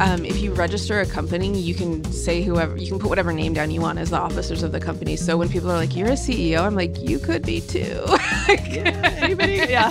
Um, if you register a company, you can say whoever, you can put whatever name down you want as the officers of the company. So when people are like, "You're a CEO," I'm like, "You could be too." yeah, anybody? Yeah.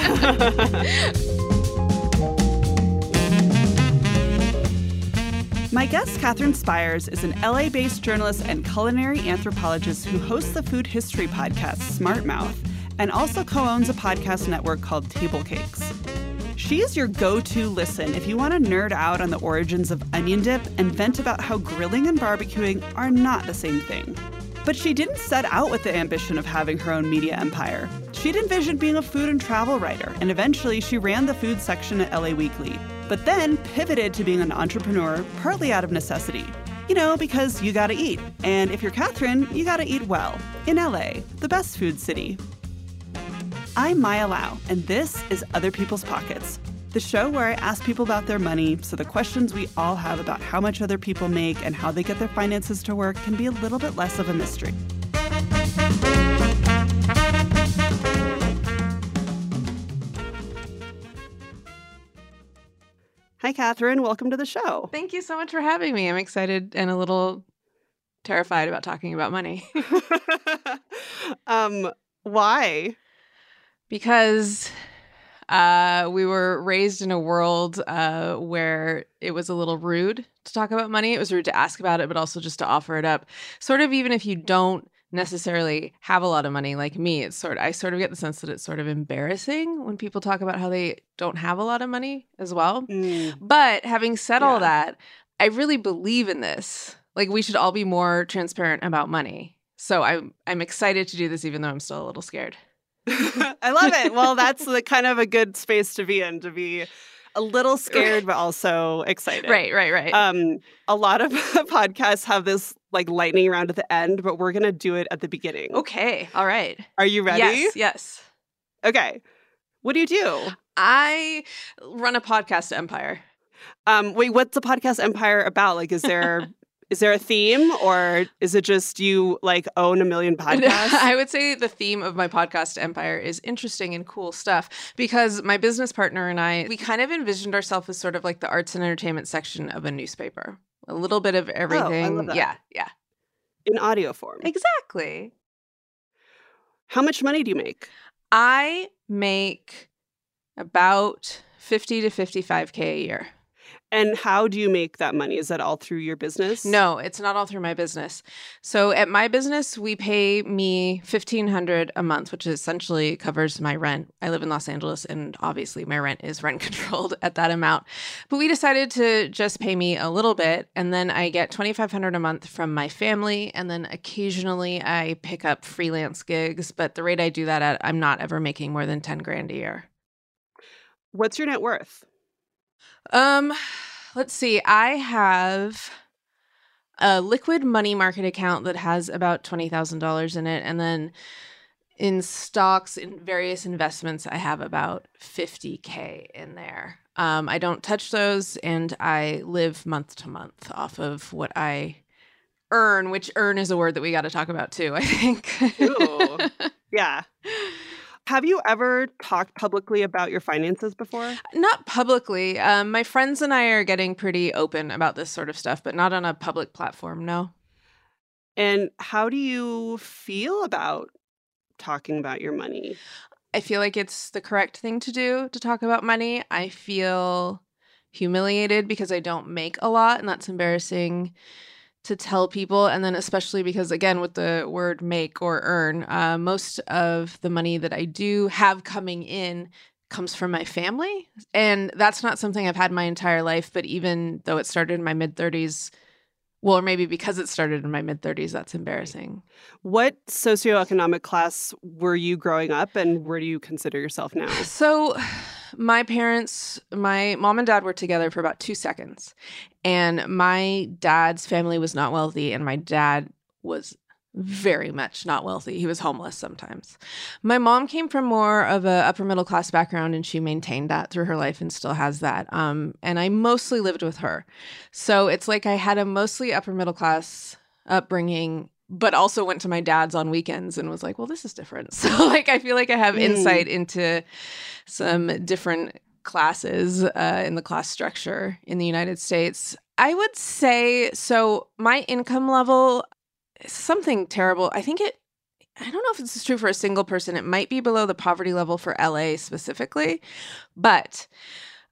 My guest, Katherine Spiers, is an LA based journalist and culinary anthropologist who hosts the food history podcast Smart Mouth and also co owns a podcast network called TableCakes. She's your go to listen if you want to nerd out on the origins of onion dip and vent about how grilling and barbecuing are not the same thing. But she didn't set out with the ambition of having her own media empire. She'd envisioned being a food and travel writer, and eventually she ran the food section at LA Weekly, but then pivoted to being an entrepreneur partly out of necessity. You know, because you gotta eat. And if you're Katherine, you gotta eat well. In LA, the best food city. I'm Maya Lau, and this is Other People's Pockets, the show where I ask people about their money so the questions we all have about how much other people make and how they get their finances to work can be a little bit less of a mystery. Hi, Katherine. Welcome to the show. Thank you so much for having me. I'm excited and a little terrified about talking about money. um, why? Because uh, we were raised in a world uh, where it was a little rude to talk about money. It was rude to ask about it, but also just to offer it up. Sort of, even if you don't necessarily have a lot of money like me, it's sort of, I sort of get the sense that it's sort of embarrassing when people talk about how they don't have a lot of money as well. Mm. But having said yeah. all that, I really believe in this. Like, we should all be more transparent about money. So I'm I'm excited to do this, even though I'm still a little scared. I love it. Well, that's the kind of a good space to be in to be a little scared but also excited. Right, right, right. Um, a lot of podcasts have this like lightning round at the end, but we're gonna do it at the beginning. Okay, all right. Are you ready? Yes, yes. Okay. What do you do? I run a podcast empire. Um, wait, what's the podcast empire about? Like, is there is there a theme or is it just you like own a million podcasts? I would say the theme of my podcast empire is interesting and cool stuff because my business partner and I, we kind of envisioned ourselves as sort of like the arts and entertainment section of a newspaper. A little bit of oh, everything. Oh, yeah, yeah. In audio form. Exactly. How much money do you make? I make about 50 to 55k a year. And how do you make that money? Is that all through your business? No, it's not all through my business. So at my business, we pay me fifteen hundred a month, which essentially covers my rent. I live in Los Angeles, and obviously my rent is rent controlled at that amount. But we decided to just pay me a little bit, and then I get twenty five hundred a month from my family, and then occasionally I pick up freelance gigs. But the rate I do that at, I'm not ever making more than ten grand a year. What's your net worth? Um, let's see. I have a liquid money market account that has about $20,000 in it. And then in stocks, in various investments, I have about 50K in there. Um, I don't touch those and I live month to month off of what I earn, which earn is a word that we got to talk about too, I think. Yeah. Have you ever talked publicly about your finances before? Not publicly. Um, my friends and I are getting pretty open about this sort of stuff, but not on a public platform, no. And how do you feel about talking about your money? I feel like it's the correct thing to do to talk about money. I feel humiliated because I don't make a lot, and that's embarrassing to tell people and then especially because again with the word make or earn uh, most of the money that i do have coming in comes from my family and that's not something i've had my entire life but even though it started in my mid 30s well or maybe because it started in my mid 30s that's embarrassing. What socioeconomic class were you growing up and where do you consider yourself now? So my parents, my mom and dad were together for about two seconds. And my dad's family was not wealthy, and my dad was very much not wealthy. He was homeless sometimes. My mom came from more of a upper middle class background and she maintained that through her life and still has that. Um, and I mostly lived with her. So it's like I had a mostly upper middle class upbringing but also went to my dad's on weekends and was like, well, this is different. So, like, I feel like I have mm. insight into some different classes uh, in the class structure in the United States. I would say so. My income level something terrible. I think it, I don't know if this is true for a single person. It might be below the poverty level for LA specifically, but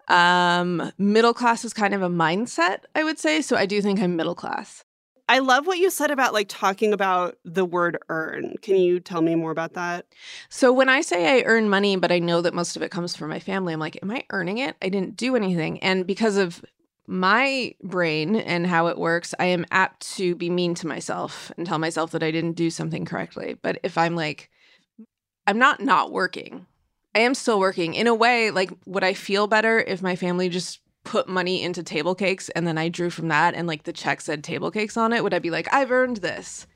um middle class is kind of a mindset i would say so i do think i'm middle class I love what you said about like talking about the word earn. Can you tell me more about that? So when I say I earn money, but I know that most of it comes from my family, I'm like, am I earning it? I didn't do anything. And because of my brain and how it works, I am apt to be mean to myself and tell myself that I didn't do something correctly. But if I'm like, I'm not not working. I am still working. In a way, like, would I feel better if my family just put money into TableCakes and then I drew from that and like the check said TableCakes on it, would I be like, I've earned this?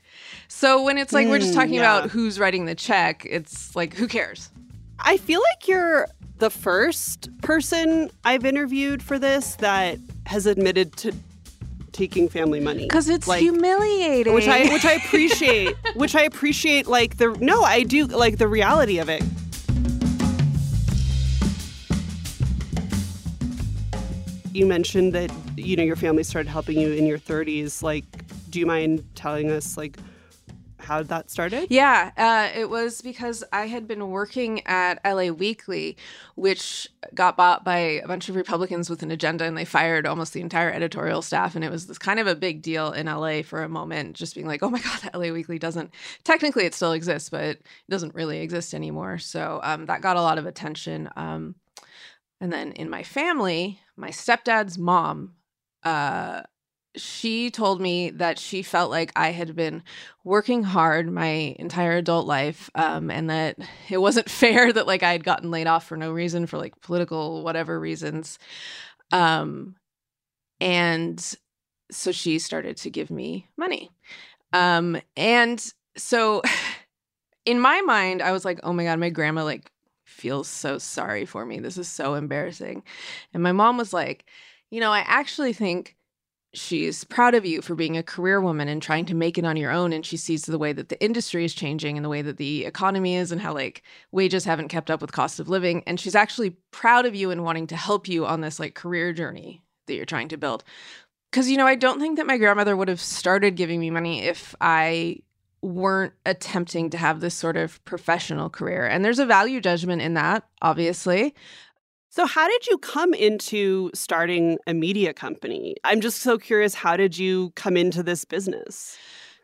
So when it's like mm, we're just talking yeah. about who's writing the check, it's like, who cares? I feel like you're the first person I've interviewed for this that has admitted to taking family money because it's like, humiliating which i which i appreciate which i appreciate like the no i do like the reality of it you mentioned that you know your family started helping you in your 30s like do you mind telling us like how that started? Yeah uh, it was because i had been working at la weekly which got bought by a bunch of republicans with an agenda and they fired almost the entire editorial staff and it was this kind of a big deal in la for a moment just being like oh my god la weekly doesn't technically it still exists but it doesn't really exist anymore. So um, that got a lot of attention um, and then in my family my stepdad's mom uh she told me that she felt like I had been working hard my entire adult life um, and that it wasn't fair that like I had gotten laid off for no reason for like political whatever reasons. Um, and so she started to give me money. Um, and so in my mind I was like oh my god my grandma like feels so sorry for me. This is so embarrassing. And my mom was like, You know, I actually think she's proud of you for being a career woman and trying to make it on your own. And she sees the way that the industry is changing and the way that the economy is and how like wages haven't kept up with cost of living. And she's actually proud of you and wanting to help you on this like career journey that you're trying to build. Cause, you know, I don't think that my grandmother would have started giving me money if I weren't attempting to have this sort of professional career. And there's a value judgment in that, obviously. So, how did you come into starting a media company? I'm just so curious. How did you come into this business?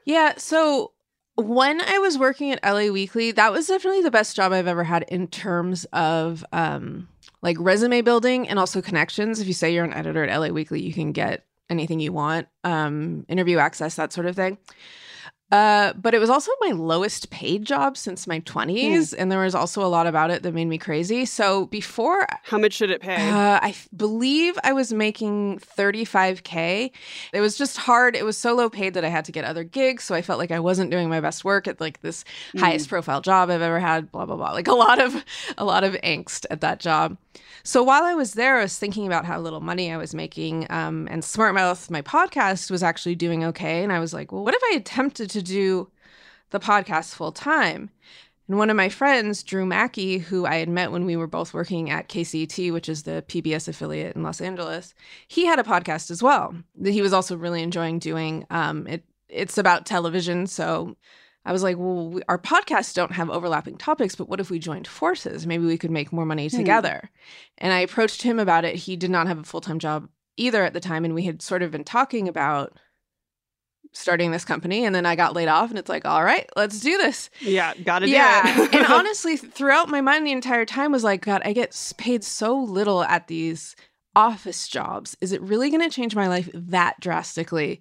Yeah. So, when I was working at LA Weekly, that was definitely the best job I've ever had in terms of um, like resume building and also connections. If you say you're an editor at LA Weekly, you can get anything you want, um, interview access, that sort of thing. Uh, but it was also my lowest paid job since my 20s. And there was also a lot about it that made me crazy. So before How much should it pay? uh, I f- believe I was making 35K. It was just hard. It was so low paid that I had to get other gigs. So I felt like I wasn't doing my best work at like this highest profile job I've ever had, blah, blah, blah. Like a lot of, a lot of angst at that job. So while I was there, I was thinking about how little money I was making. Um, and Smart Mouth, my podcast, was actually doing okay. And I was like, well, what if I attempted to do the podcast full time? And one of my friends, Drew Mackie, who I had met when we were both working at KCET, which is the PBS affiliate in Los Angeles, he had a podcast as well that he was also really enjoying doing. Um, it it's about television, so I was like, well, we, our podcasts don't have overlapping topics, but what if we joined forces? Maybe we could make more money hmm. together. And I approached him about it. He did not have a full time job either at the time, and we had sort of been talking about starting this company. And then I got laid off, and it's like, all right, let's do this yeah, gotta do it. yeah. it. and honestly, throughout my mind the entire time was like, God, I get paid so little at these office jobs. Is it really going to change my life that drastically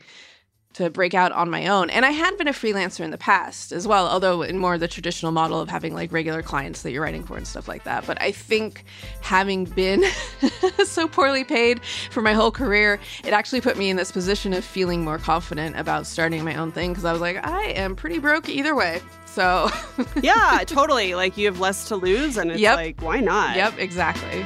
to break out on my own? And I had been a freelancer in the past as well, although in more of the traditional model of having like regular clients that you're writing for and stuff like that. But I think having been so poorly paid for my whole career, it actually put me in this position of feeling more confident about starting my own thing because I was like, I am pretty broke either way. So, yeah, totally. Like you have less to lose, and it's Yep. like, why not? yep, exactly.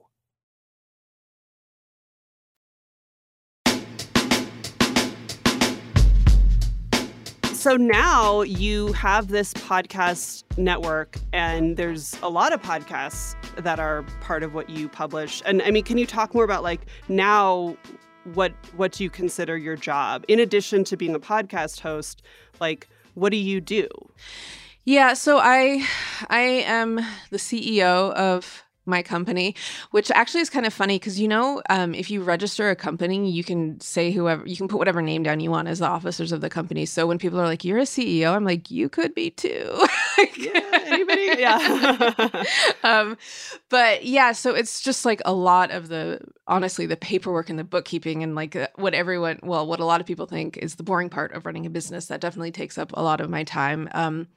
So now you have this podcast network, and there's a lot of podcasts that are part of what you publish. And I mean, can you talk more about like now what what do you consider your job in addition to being a podcast host? Like, what do you do? Yeah, so I I am the CEO of my company, which actually is kind of funny because you know, um, if you register a company, you can say whoever you can put whatever name down you want as the officers of the company. So when people are like, "You're a CEO," I'm like, "You could be too." Anybody? Yeah. um, but yeah, so it's just like a lot of the honestly the paperwork and the bookkeeping and like uh, what everyone, well, what a lot of people think is the boring part of running a business. That definitely takes up a lot of my time. Um,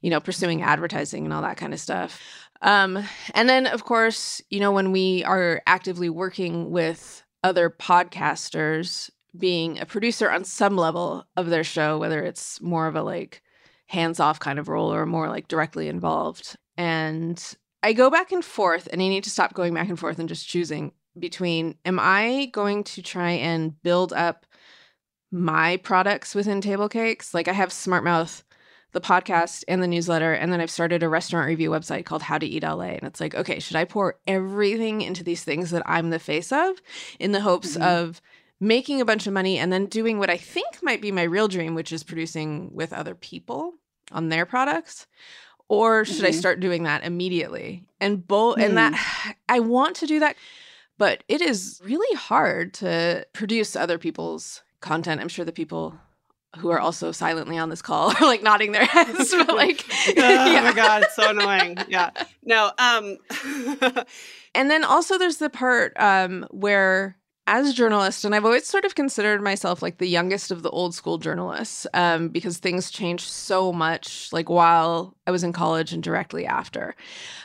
you know, pursuing advertising and all that kind of stuff. Um, and then, of course, you know, when we are actively working with other podcasters, being a producer on some level of their show, whether it's more of a like hands off kind of role or more like directly involved. And I go back and forth, and I need to stop going back and forth and just choosing between am I going to try and build up my products within TableCakes? Like I have Smart Mouth the podcast and the newsletter. And then I've started a restaurant review website called How to Eat LA. And it's like, okay, should I pour everything into these things that I'm the face of in the hopes Mhm. of making a bunch of money and then doing what I think might be my real dream, which is producing with other people on their products? Or should I Mhm. start doing that immediately? And both, and that I want to do that, but it is really hard to produce other people's content. I'm sure the people who are also silently on this call are like nodding their heads, but like, oh yeah. my god, it's so annoying. Yeah, no. Um, And then also there's the part um, where as a journalist, and I've always sort of considered myself like the youngest of the old school journalists um, because things changed so much, like while I was in college and directly after.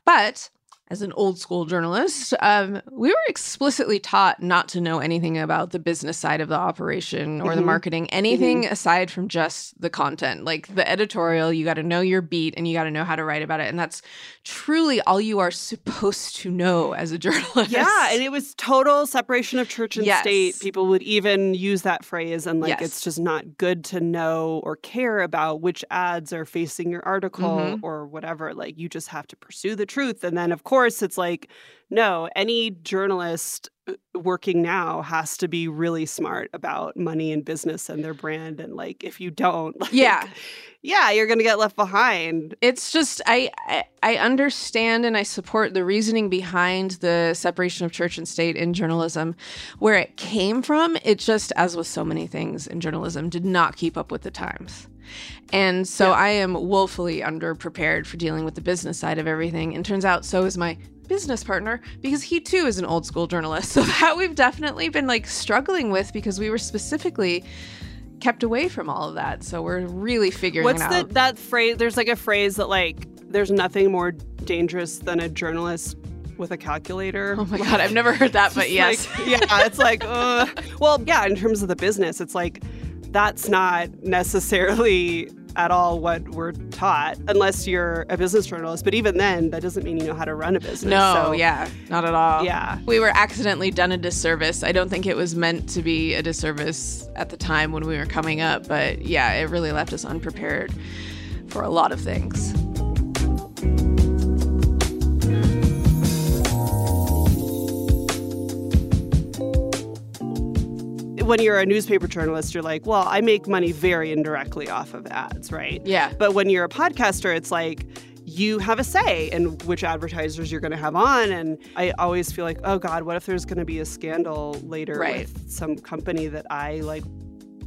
But as an old school journalist, um, we were explicitly taught not to know anything about the business side of the operation or the Mhm. marketing, anything aside from just the content. Like the editorial, you got to know your beat and you got to know how to write about it. And that's truly all you are supposed to know as a journalist. yeah, and it was total separation of church and Yes. state. People would even use that phrase, and like Yes. it's just not good to know or care about which ads are facing your article Mhm. or whatever. Like you just have to pursue the truth, and then of course it's like, no, any journalist uh, working now has to be really smart about money and business and their brand, and like if you don't, like, Yeah. yeah, you're gonna get left behind. it's just I, I I understand and I support the reasoning behind the separation of church and state in journalism. Where it came from, it just as with so many things in journalism did not keep up with the times. And so I am woefully underprepared for dealing with the business side of everything. And turns out so is my business partner because he too is an old school journalist. So that we've definitely been like struggling with because we were specifically kept away from all of that. So we're really figuring out. What's it the that phrase? There's like a phrase that like there's nothing more dangerous than a journalist with a calculator. Oh my god, I've never heard that, but yes. like- yeah, it's like, uh, well, yeah. In terms of the business, it's like that's not necessarily at all what we're taught, unless you're a business journalist. But even then, that doesn't mean you know how to run a business. No, So, yeah, not at all. yeah. We were accidentally done a disservice. I don't think it was meant to be a disservice at the time when we were coming up, but yeah, it really left us unprepared for a lot of things. When you're a newspaper journalist, you're like, well, I make money very indirectly off of ads, right? Yeah. But when you're a podcaster, it's like you have a say in which advertisers you're going to have on. And I always feel like, oh God, what if there's going to be a scandal later Right. with some company that I like?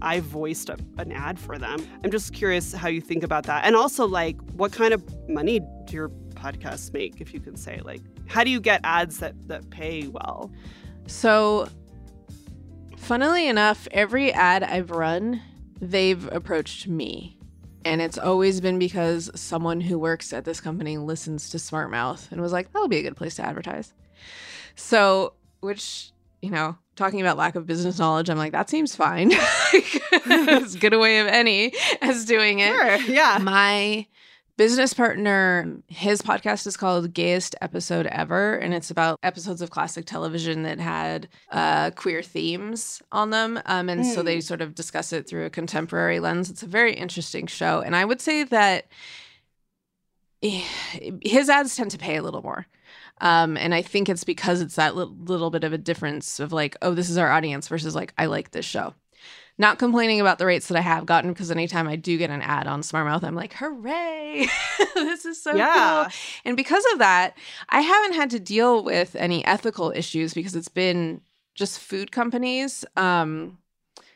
I voiced a, an ad for them. I'm just curious how you think about that. And also, like, what kind of money do your podcasts make, if you can say? Like, how do you get ads that, that pay well? So, funnily enough, every ad I've run, they've approached me. And it's always been because someone who works at this company listens to Smart Mouth and was like, that'll be a good place to advertise. So, which, you know, talking about lack of business knowledge, I'm like, that seems fine. as good a way of any as doing it. Sure. Yeah. My business partner, his podcast is called Gayest Episode Ever, and it's about episodes of classic television that had uh, queer themes on them. Um, and so they sort of discuss it through a contemporary lens. It's a very interesting show. And I would say that eh, his ads tend to pay a little more. Um, and I think it's because it's that little, little bit of a difference of like, oh, this is our audience versus like, I like this show. Not complaining about the rates that I have gotten because anytime I do get an ad on Smart Mouth, I'm like, hooray, this is so Yeah. cool. And because of that, I haven't had to deal with any ethical issues because it's been just food companies. Um,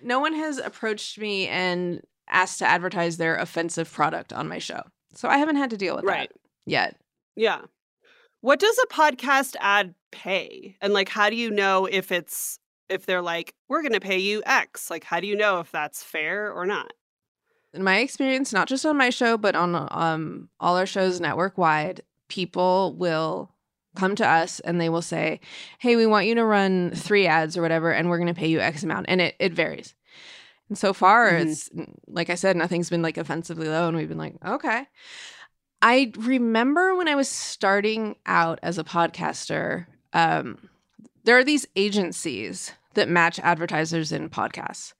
no one has approached me and asked to advertise their offensive product on my show. So I haven't had to deal with Right. that yet. Yeah. What does a podcast ad pay? And like how do you know if it's if they're like we're going to pay you X? Like how do you know if that's fair or not? in my experience, not just on my show, but on um, all our shows network wide, people will come to us and they will say, Hey, we want you to run three ads or whatever, and we're going to pay you X amount. And it, it varies. And so far, Mhm. it's like I said, nothing's been like offensively low. And we've been like, okay. I remember when I was starting out as a podcaster, um, there are these agencies that match advertisers in podcasts.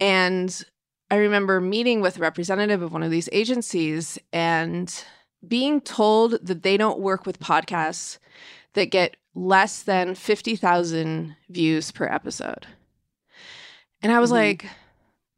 And I remember meeting with a representative of one of these agencies and being told that they don't work with podcasts that get less than 50,000 views per episode. And I was Mhm. like,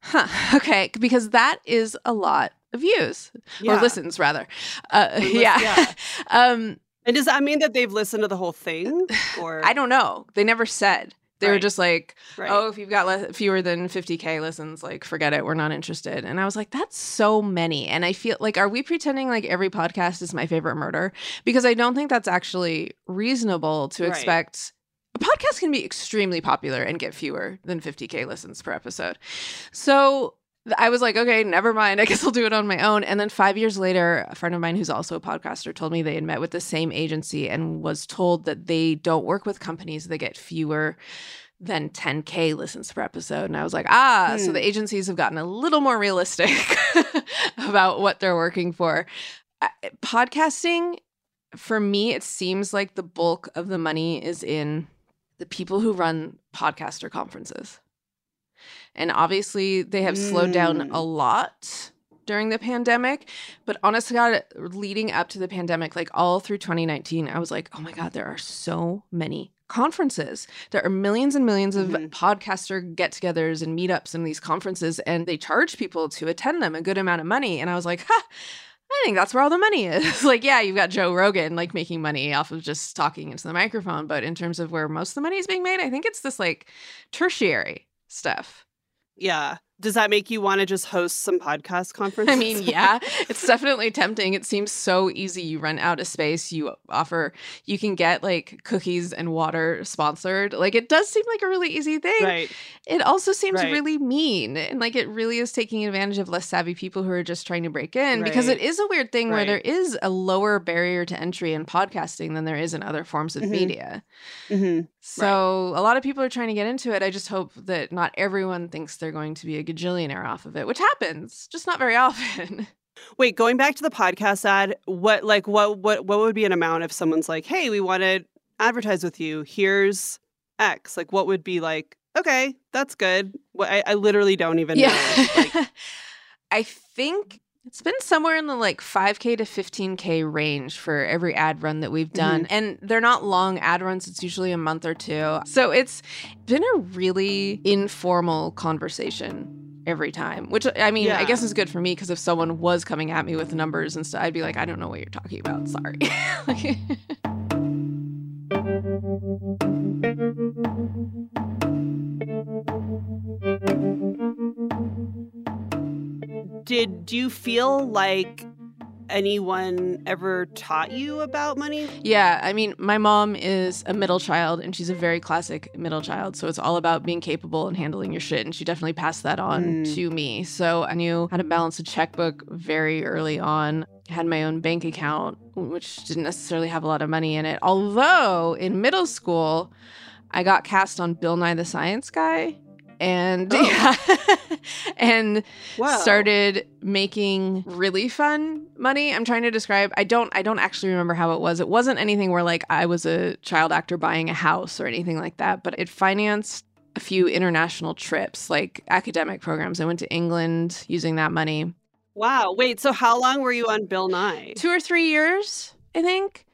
huh, okay, because that is a lot of views or listens rather. Uh, yeah. yeah. um, And does that mean that they've listened to the whole thing or I don't know. They never said. They were just like, Right. oh, if you've got le- fewer than 50K listens, like, forget it. We're not interested. And I was like, that's so many. And I feel like, are we pretending like every podcast is my favorite murder? Because I don't think that's actually reasonable to Right. expect. A podcast can be extremely popular and get fewer than 50K listens per episode. So I was like, okay, never mind. I guess I'll do it on my own. And then five years later, a friend of mine who's also a podcaster told me they had met with the same agency and was told that they don't work with companies that get fewer than 10K listens per episode. And I was like, ah, so Hmm. the agencies have gotten a little more realistic about what they're working for. Podcasting, for me, it seems like the bulk of the money is in the people who run podcaster conferences. And obviously, they have slowed down Mm. a lot during the pandemic. But honest to God, leading up to the pandemic, like all through 2019, I was like, oh my God, there are so many conferences. There are millions and millions of Mhm. podcaster get togethers and meetups and these conferences, and they charge people to attend them a good amount of money. And I was like, ha. I think that's where all the money is. like, yeah, you've got Joe Rogan like making money off of just talking into the microphone, but in terms of where most of the money is being made, I think it's this like tertiary stuff. Yeah. Does that make you want to just host some podcast conferences? I mean, yeah, it's definitely tempting. It seems so easy. You run out of space, you offer, you can get like cookies and water sponsored. Like, it does seem like a really easy thing. right. It also seems Right. really mean. And like, it really is taking advantage of less savvy people who are just trying to break in because it is a weird thing where there is a lower barrier to entry in podcasting than there is in other forms of Mhm. media. hmm So a lot of people are trying to get into it. I just hope that not everyone thinks they're going to be a gajillionaire off of it, which happens, just not very often. Wait, going back to the podcast ad, what like what what what would be an amount if someone's like, "Hey, we want to advertise with you. Here's X." Like, what would be like? Okay, that's good. What I, I literally don't even know. Like, I think it's been somewhere in the like 5k to 15k range for every ad run that we've done. Mm-hmm. And they're not long ad runs, it's usually a month or two. So it's been a really informal conversation every time, which I mean, I guess is good for me because if someone was coming at me with numbers and stuff, I'd be like, I don't know what you're talking about. Sorry. Like- did do you feel like anyone ever taught you about money? Yeah, I mean, my mom is a middle child and she's a very classic middle child. So it's all about being capable and handling your shit. And she definitely passed that on Mm. to me. So I knew how to balance a checkbook very early on. Had my own bank account, which didn't necessarily have a lot of money in it. Although in middle school, I got cast on Bill Nye the Science Guy. And oh. yeah, and started making really fun money. I'm trying to describe. I don't. I don't actually remember how it was. It wasn't anything where like I was a child actor buying a house or anything like that. But it financed a few international trips, like academic programs. I went to England using that money. Wow. Wait, so how long were you on Bill Nye? Two or three years, I think.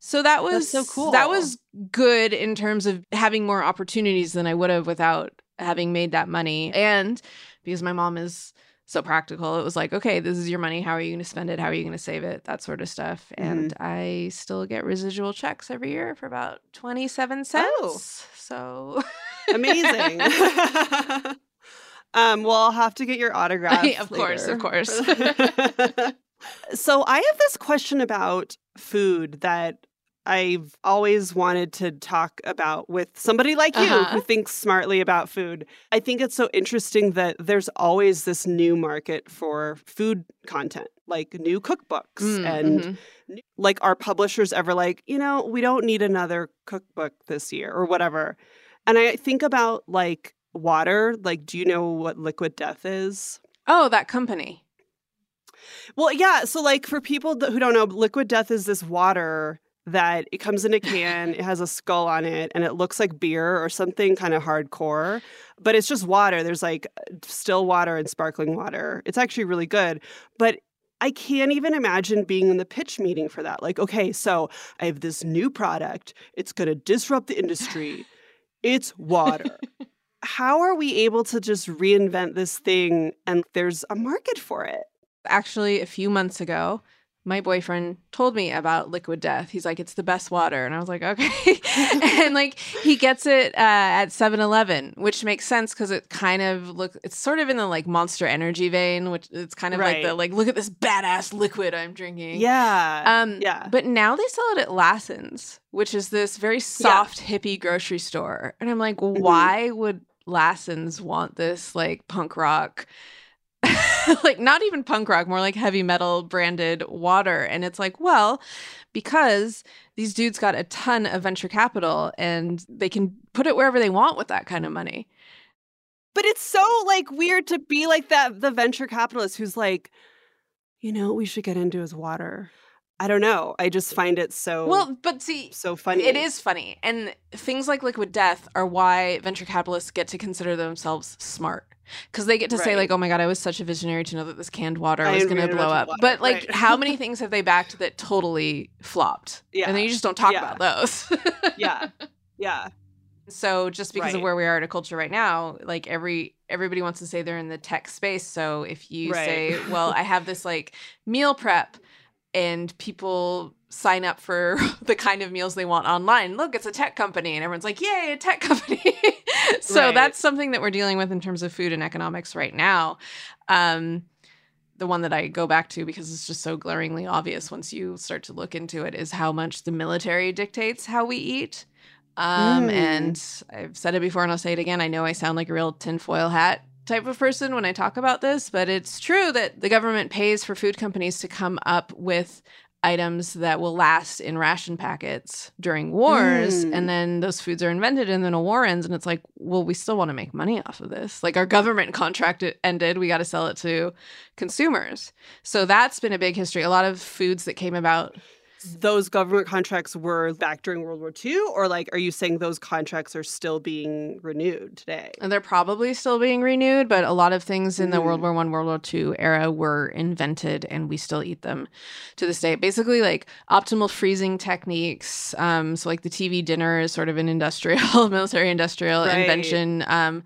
So that was That's so cool. That was good in terms of having more opportunities than I would have without having made that money. And because my mom is so practical, it was like, okay, this is your money. How are you going to spend it? How are you going to save it? That sort of stuff. And Mm-hmm. I still get residual checks every year for about 27 cents. Oh. So Amazing. um, well, I'll have to get your autograph. Of course, of course. so I have this question about food that I've always wanted to talk about with somebody like you Uh-huh. who thinks smartly about food. I think it's so interesting that there's always this new market for food content, like new cookbooks Mm, and mhm. n- like are publishers ever like, you know, we don't need another cookbook this year or whatever. And I think about like water, like do you know what liquid death is? oh, that company. Well, yeah. So, like, for people that, who don't know, liquid death is this water that it comes in a can, it has a skull on it, and it looks like beer or something kind of hardcore, but it's just water. There's like still water and sparkling water. It's actually really good. But I can't even imagine being in the pitch meeting for that. Like, okay, so I have this new product, it's going to disrupt the industry. It's water. How are we able to just reinvent this thing and there's a market for it? actually a few months ago my boyfriend told me about liquid death. He's like it's the best water. And i was like okay. And like he gets it uh, at 7-eleven which makes sense because it kind of look it's sort of in the like monster energy vein which it's kind of like the like look at this badass liquid i'm drinking. Yeah. um yeah. but now they sell it at lassen's which is this very soft hippie grocery store. And i'm like Mm-hmm. why would lassen's want this like punk rock like not even punk rock, more like heavy metal branded water. And it's like, well, because these dudes got a ton of venture capital and they can put it wherever they want with that kind of money. But it's so like weird to be like that the venture capitalist who's like, you know, we should get into is water. I don't know. I just find it so Well, but see, so funny. it is funny. And things like liquid death are why venture capitalists get to consider themselves smart. Because they get to say, like, oh my God, I was such a visionary to know that this canned water I was going to blow up. water, But, like, right. how many things have they backed that totally flopped? Yeah. And then you just don't talk Yeah. about those. Yeah. Yeah. So just because of where we are at a culture right now, like every everybody wants to say they're in the tech space. So if you Right. say, "Well, I have this like meal prep," and people sign up for the kind of meals they want online, look, it's a tech company, and everyone's like, "Yay, a tech company!" So Right. that's something that we're dealing with in terms of food and economics right now. Um, the one that I go back to because it's just so glaringly obvious once you start to look into it is how much the military dictates how we eat. Um, Mm. And I've said it before and I'll say it again. I know I sound like a real tinfoil hat type of person when I talk about this, but it's true that the government pays for food companies to come up with items that will last in ration packets during wars. Mm. And then those foods are invented and then a war ends. And it's like, well, we still want to make money off of this. Like our government contract ended. We got to sell it to consumers. So that's been a big history. A lot of foods that came about Those government contracts were back during World War II, or like, are you saying those contracts are still being renewed today? And they're probably still being renewed, but a lot of things in the Mm. World War One, World War Two era were invented, and we still eat them to this day. Basically, like optimal freezing techniques. Um, so, like the TV dinner is sort of an industrial, military industrial Right. invention. Um,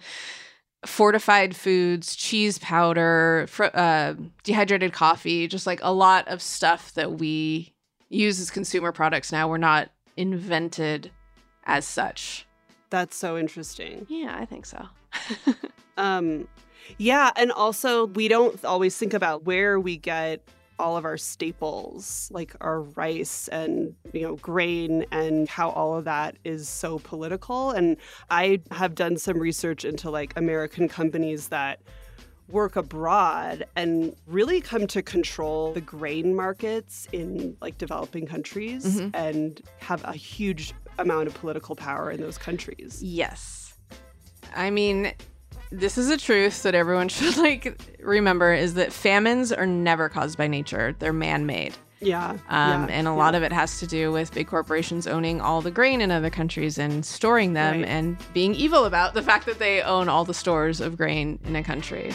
fortified foods, cheese powder, fr- uh, dehydrated coffee, just like a lot of stuff that we use as consumer products now. We're not invented as such. That's so interesting. Yeah, I think so. Um, yeah, and also we don't always think about where we get all of our staples, like our rice and you know grain, and how all of that is so political. And I have done some research into like American companies that work abroad and really come to control the grain markets in like developing countries Mhm. and have a huge amount of political power in those countries. Yes. I mean, this is a truth that everyone should like remember is that famines are never caused by nature. They're man-made. Yeah. Um, yeah, and a yeah. lot of it has to do with big corporations owning all the grain in other countries and storing them Right. and being evil about the fact that they own all the stores of grain in a country.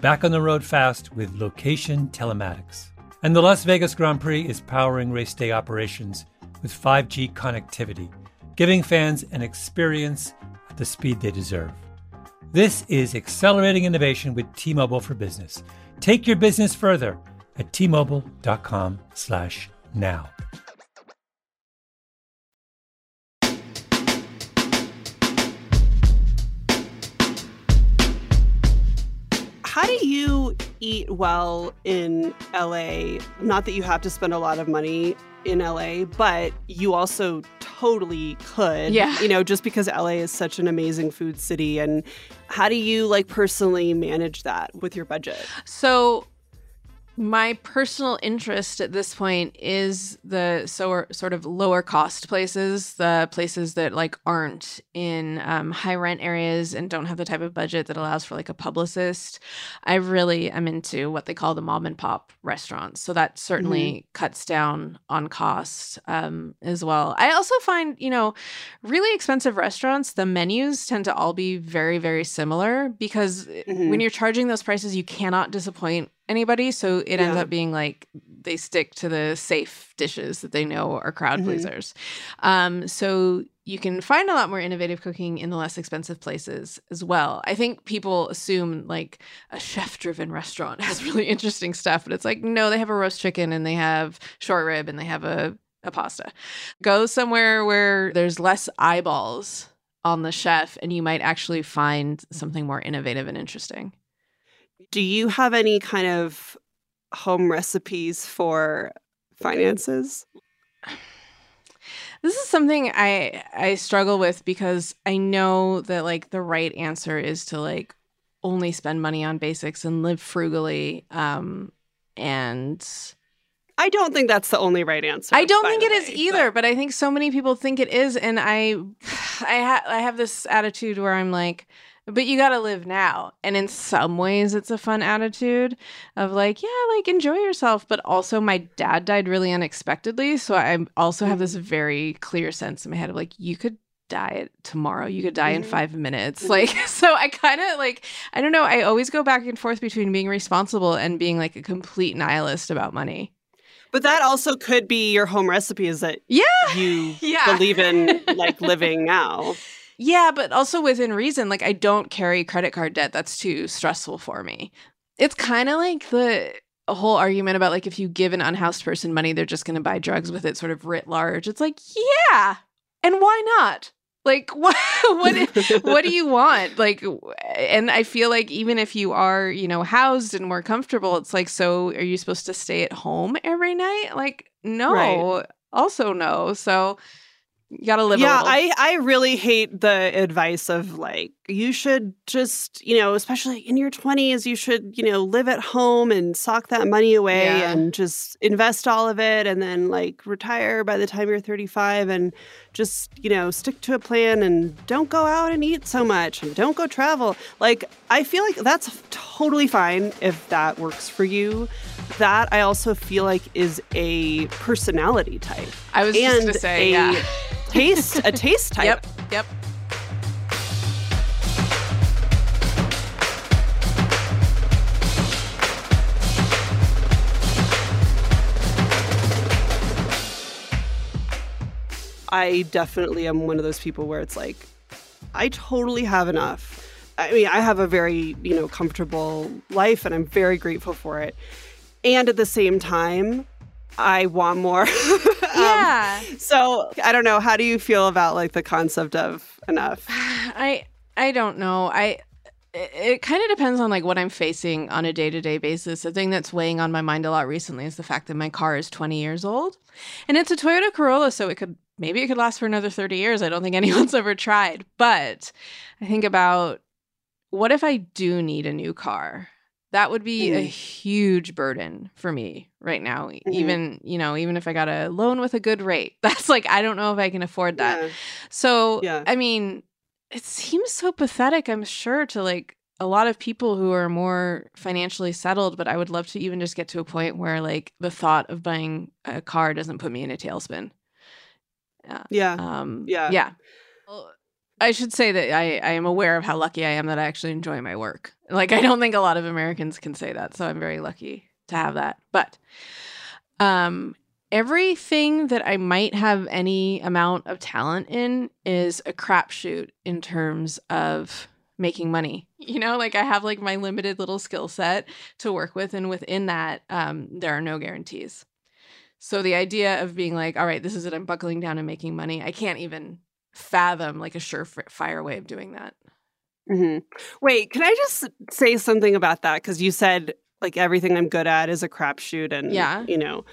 back on the road fast with location telematics. And the Las Vegas Grand Prix is powering race day operations with 5G connectivity, giving fans an experience at the speed they deserve. This is accelerating innovation with T-Mobile for Business. Take your business further at t-mobile.com/now. do you eat well in LA? Not that you have to spend a lot of money in LA, but you also totally could. Yeah. You know, just because LA is such an amazing food city. And how do you like personally manage that with your budget? So my personal interest at this point is the so sort of lower cost places, the places that like aren't in um, high rent areas and don't have the type of budget that allows for like a publicist. I really am into what they call the mom and pop restaurants, so that certainly mm-hmm. cuts down on costs um, as well. I also find you know really expensive restaurants, the menus tend to all be very very similar because mm-hmm. when you're charging those prices, you cannot disappoint anybody. So it ends up being like they stick to the safe dishes that they know are crowd mm-hmm. pleasers. Um, so you can find a lot more innovative cooking in the less expensive places as well. I think people assume like a chef driven restaurant has really interesting stuff, but it's like, no, they have a roast chicken and they have short rib and they have a, a pasta. Go somewhere where there's less eyeballs on the chef and you might actually find something more innovative and interesting. Do you have any kind of home recipes for finances? This is something I I struggle with because I know that like the right answer is to like only spend money on basics and live frugally um and I don't think that's the only right answer. I don't think it way, is either, but... but... I think so many people think it is and I I ha- I have this attitude where I'm like but you got to live now. And in some ways, it's a fun attitude of like, yeah, like enjoy yourself. But also, my dad died really unexpectedly. So I also have this mm-hmm. very clear sense in my head of like, you could die tomorrow. You could die in mm-hmm. five minutes. Mm-hmm. Like, so I kind of like, I don't know. I always go back and forth between being responsible and being like a complete nihilist about money. But that also could be your home recipe is that yeah, you yeah. believe in like living now. Yeah, but also within reason. Like, I don't carry credit card debt. That's too stressful for me. It's kind of like the whole argument about like if you give an unhoused person money, they're just going to buy drugs with it, sort of writ large. It's like, yeah, and why not? Like, what what what do you want? Like, and I feel like even if you are, you know, housed and more comfortable, it's like, so are you supposed to stay at home every night? Like, no. Right. Also, no. So you gotta live yeah i i really hate the advice of like you should just you know especially in your 20s you should you know live at home and sock that money away yeah. and just invest all of it and then like retire by the time you're 35 and just you know stick to a plan and don't go out and eat so much and don't go travel. Like i feel like that's totally fine if that works for you. That i also feel like is a personality type i was and just gonna say a, yeah taste a taste type. Yep. Yep. I definitely am one of those people where it's like, I totally have enough. I mean, I have a very, you know, comfortable life and I'm very grateful for it. And at the same time, I want more. Um, yeah. Um, so I don't know. How do you feel about like the concept of enough? I I don't know. I it, it kind of depends on like what I'm facing on a day to day basis. The thing that's weighing on my mind a lot recently is the fact that my car is 20 years old, and it's a Toyota Corolla, so it could maybe it could last for another 30 years. I don't think anyone's ever tried, but I think about what if I do need a new car that would be mm-hmm. a huge burden for me right now. Mm-hmm. Even, you know, even if I got a loan with a good rate, that's like, I don't know if I can afford that. Yeah. So, yeah. I mean, it seems so pathetic, I'm sure, to like a lot of people who are more financially settled, but I would love to even just get to a point where like the thought of buying a car doesn't put me in a tailspin. Yeah. Yeah. Um, yeah. Yeah. I should say that I, I am aware of how lucky I am that I actually enjoy my work. Like I don't think a lot of Americans can say that, so I'm very lucky to have that. But um everything that I might have any amount of talent in is a crapshoot in terms of making money. You know, like I have like my limited little skill set to work with, and within that, um, there are no guarantees. So the idea of being like, all right, this is it, I'm buckling down and making money, I can't even fathom like a surefire way of doing that. Mm-hmm. Wait, can I just say something about that? Because you said like everything I'm good at is a crapshoot, and Yeah. you know,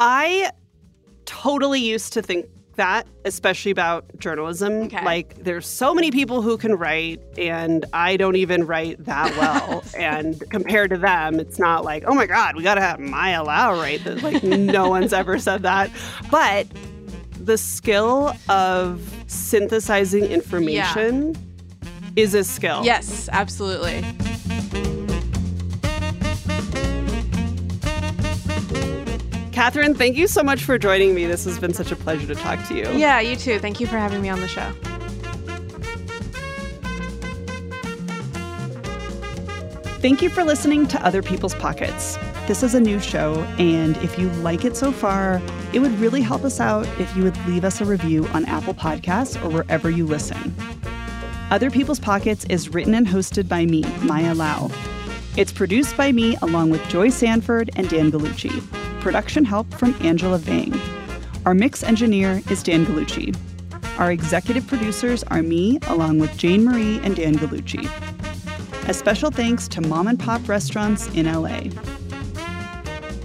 I totally used to think that, especially about journalism. Okay. Like, there's so many people who can write, and I don't even write that well. and compared to them, it's not like, oh my God, we got to have Maya Lau write this. Like, no one's ever said that. But the skill of synthesizing information is a skill. Yes, absolutely. Katherine, thank you so much for joining me. This has been such a pleasure to talk to you. Yeah, you too. Thank you for having me on the show. Thank you for listening to Other People's Pockets. This is a new show, and if you like it so far, it would really help us out if you would leave us a review on Apple Podcasts or wherever you listen. Other People's Pockets is written and hosted by me, Maya Lau. It's produced by me along with Joy Sanford and Dan Galucci. Production help from Angela Vang. Our mix engineer is Dan Galucci. Our executive producers are me along with Jane Marie and Dan Galucci. A special thanks to mom and pop restaurants in LA.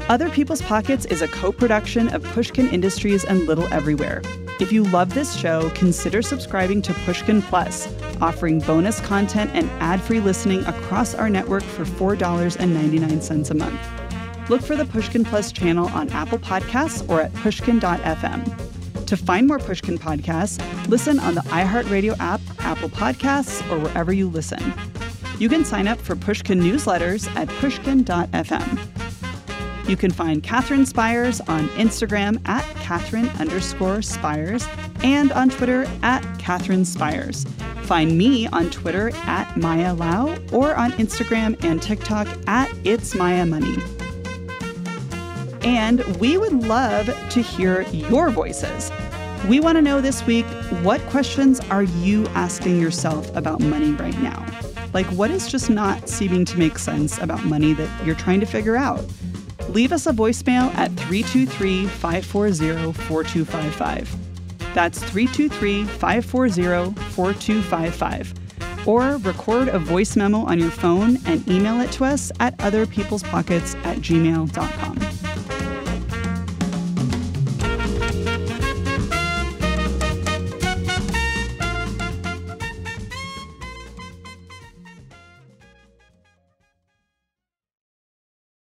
Other People's Pockets is a co production of Pushkin Industries and Little Everywhere. If you love this show, consider subscribing to Pushkin Plus, offering bonus content and ad free listening across our network for $4.99 a month. Look for the Pushkin Plus channel on Apple Podcasts or at pushkin.fm. To find more Pushkin podcasts, listen on the iHeartRadio app, Apple Podcasts, or wherever you listen. You can sign up for Pushkin newsletters at pushkin.fm. You can find Katherine Spiers on Instagram at Katherine underscore Spiers and on Twitter at Katherine Spiers. Find me on Twitter at Maya Lau or on Instagram and TikTok at It's Maya Money. And we would love to hear your voices. We want to know this week what questions are you asking yourself about money right now? Like, what is just not seeming to make sense about money that you're trying to figure out? Leave us a voicemail at 323 540 4255. That's 323 540 4255. Or record a voice memo on your phone and email it to us at otherpeoplespockets at gmail.com.